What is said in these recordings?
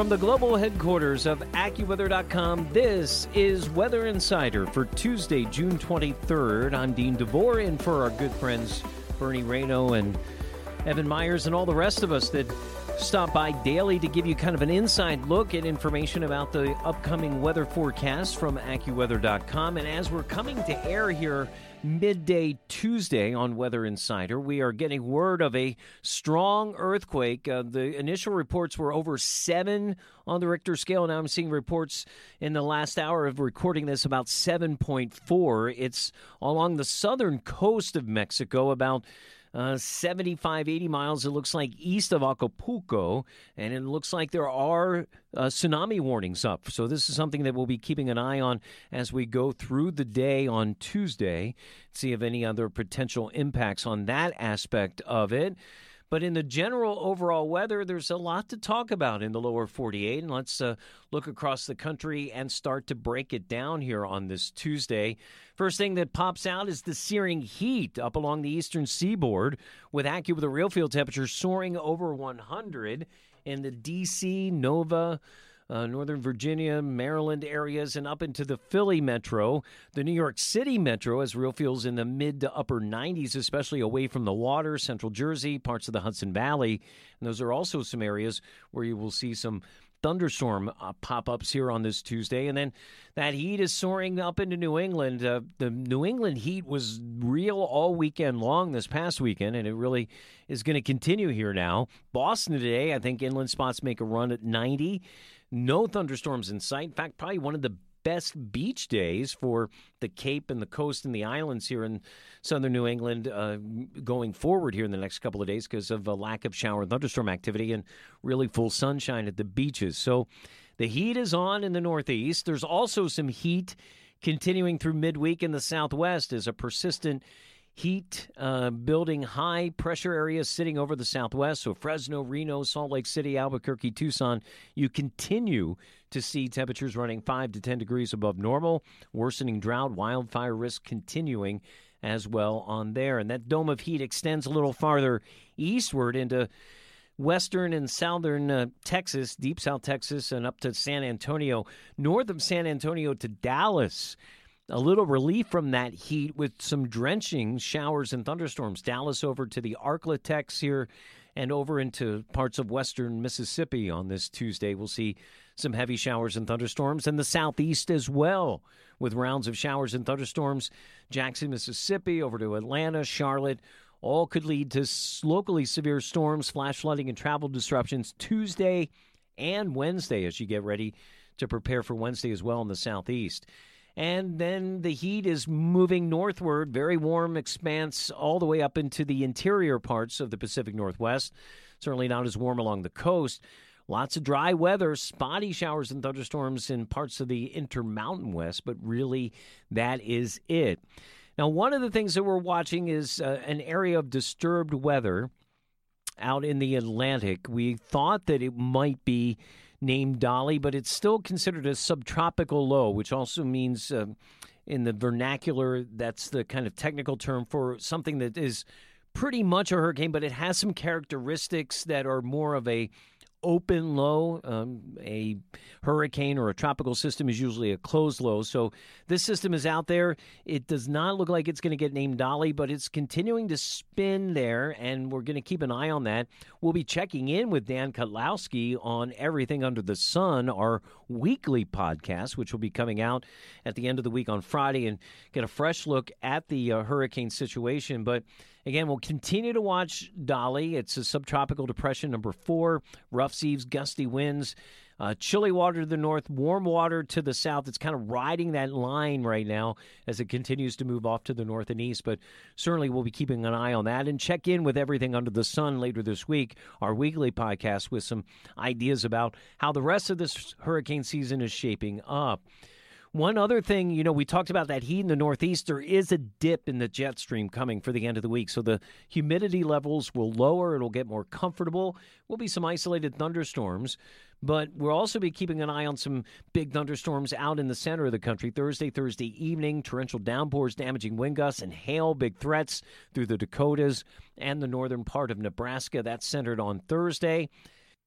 From the global headquarters of AccuWeather.com, this is Weather Insider for Tuesday, June 23rd. I'm Dean DeVore, and for our good friends Bernie Rayno and Evan Myers and all the rest of us that stop by daily to give you kind of an inside look at information about the upcoming weather forecast from AccuWeather.com. And as we're coming to air here midday Tuesday on Weather Insider, we are getting word of a strong earthquake. Uh, the initial reports were over seven on the Richter scale. Now I'm seeing reports in the last hour of recording this about 7.4. It's along the southern coast of Mexico, about uh, 75, 80 miles, it looks like, east of Acapulco. And it looks like there are uh, tsunami warnings up. So, this is something that we'll be keeping an eye on as we go through the day on Tuesday, see if any other potential impacts on that aspect of it. But in the general overall weather, there's a lot to talk about in the lower 48. And let's uh, look across the country and start to break it down here on this Tuesday. First thing that pops out is the searing heat up along the eastern seaboard, with AccuWeather RealFeel temperatures soaring over 100 in the D.C., Nova, uh, Northern Virginia, Maryland areas, and up into the Philly metro. The New York City metro has real feels in the mid to upper 90s, especially away from the water, central Jersey, parts of the Hudson Valley. And those are also some areas where you will see some thunderstorm uh, pop ups here on this Tuesday. And then that heat is soaring up into New England. Uh, the New England heat was real all weekend long this past weekend, and it really is going to continue here now. Boston today, I think inland spots make a run at 90. No thunderstorms in sight. In fact, probably one of the best beach days for the Cape and the coast and the islands here in southern New England uh, going forward here in the next couple of days because of a lack of shower and thunderstorm activity and really full sunshine at the beaches. So the heat is on in the Northeast. There's also some heat continuing through midweek in the Southwest as a persistent heat uh, building high pressure areas sitting over the southwest. So, Fresno, Reno, Salt Lake City, Albuquerque, Tucson, you continue to see temperatures running 5 to 10 degrees above normal, worsening drought, wildfire risk continuing as well on there. And that dome of heat extends a little farther eastward into western and southern uh, Texas, deep South Texas, and up to San Antonio, north of San Antonio to Dallas a little relief from that heat with some drenching showers and thunderstorms. Dallas over to the Arklatex here and over into parts of western Mississippi on this Tuesday. We'll see some heavy showers and thunderstorms in the southeast as well, with rounds of showers and thunderstorms. Jackson, Mississippi, over to Atlanta, Charlotte. All could lead to locally severe storms, flash flooding, and travel disruptions Tuesday and Wednesday as you get ready to prepare for Wednesday as well in the southeast. And then the heat is moving northward, very warm expanse all the way up into the interior parts of the Pacific Northwest. Certainly not as warm along the coast. Lots of dry weather, spotty showers and thunderstorms in parts of the Intermountain West, but really that is it. Now, one of the things that we're watching is uh, an area of disturbed weather out in the Atlantic. We thought that it might be named Dolly, but it's still considered a subtropical low, which also means uh, in the vernacular, that's the kind of technical term for something that is pretty much a hurricane, but it has some characteristics that are more of a open low. Um, a hurricane or a tropical system is usually a closed low. So this system is out there. It does not look like it's going to get named Dolly, but it's continuing to spin there, and we're going to keep an eye on that. We'll be checking in with Dan Kottlowski on everything under the sun, our weekly podcast, which will be coming out at the end of the week on Friday, and get a fresh look at the uh, hurricane situation. But Again, we'll continue to watch Dolly. It's a subtropical depression number four. Rough seas, gusty winds. Uh, chilly water to the north, warm water to the south. It's kind of riding that line right now as it continues to move off to the north and east, but certainly we'll be keeping an eye on that and check in with everything under the sun later this week, our weekly podcast with some ideas about how the rest of this hurricane season is shaping up. One other thing, you know, we talked about that heat in the Northeast. There is a dip in the jet stream coming for the end of the week. So the humidity levels will lower. It'll get more comfortable. Will be some isolated thunderstorms, but we'll also be keeping an eye on some big thunderstorms out in the center of the country Thursday, Thursday evening. Torrential downpours, damaging wind gusts, and hail, big threats through the Dakotas and the northern part of Nebraska. That's centered on Thursday.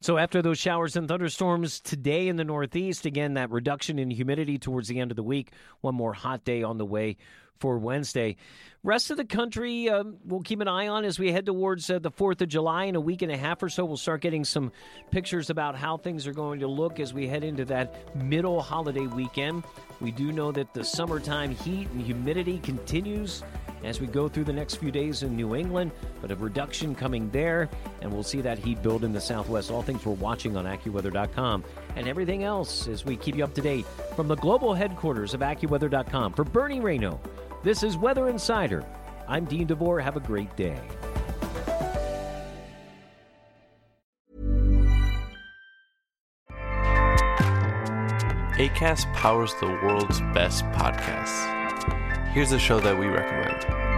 So, after those showers and thunderstorms today in the Northeast, again, that reduction in humidity towards the end of the week, one more hot day on the way for Wednesday. Rest of the country, uh, we'll keep an eye on as we head towards uh, the 4th of July. In a week and a half or so, we'll start getting some pictures about how things are going to look as we head into that middle holiday weekend. We do know that the summertime heat and humidity continues as we go through the next few days in New England, but a reduction coming there, and we'll see that heat build in the southwest. All things we're watching on AccuWeather.com and everything else as we keep you up to date from the global headquarters of AccuWeather.com. For Bernie Rayno, this is Weather Insider. I'm Dean DeVore. Have a great day. ACAST powers the world's best podcasts. Here's a show that we recommend.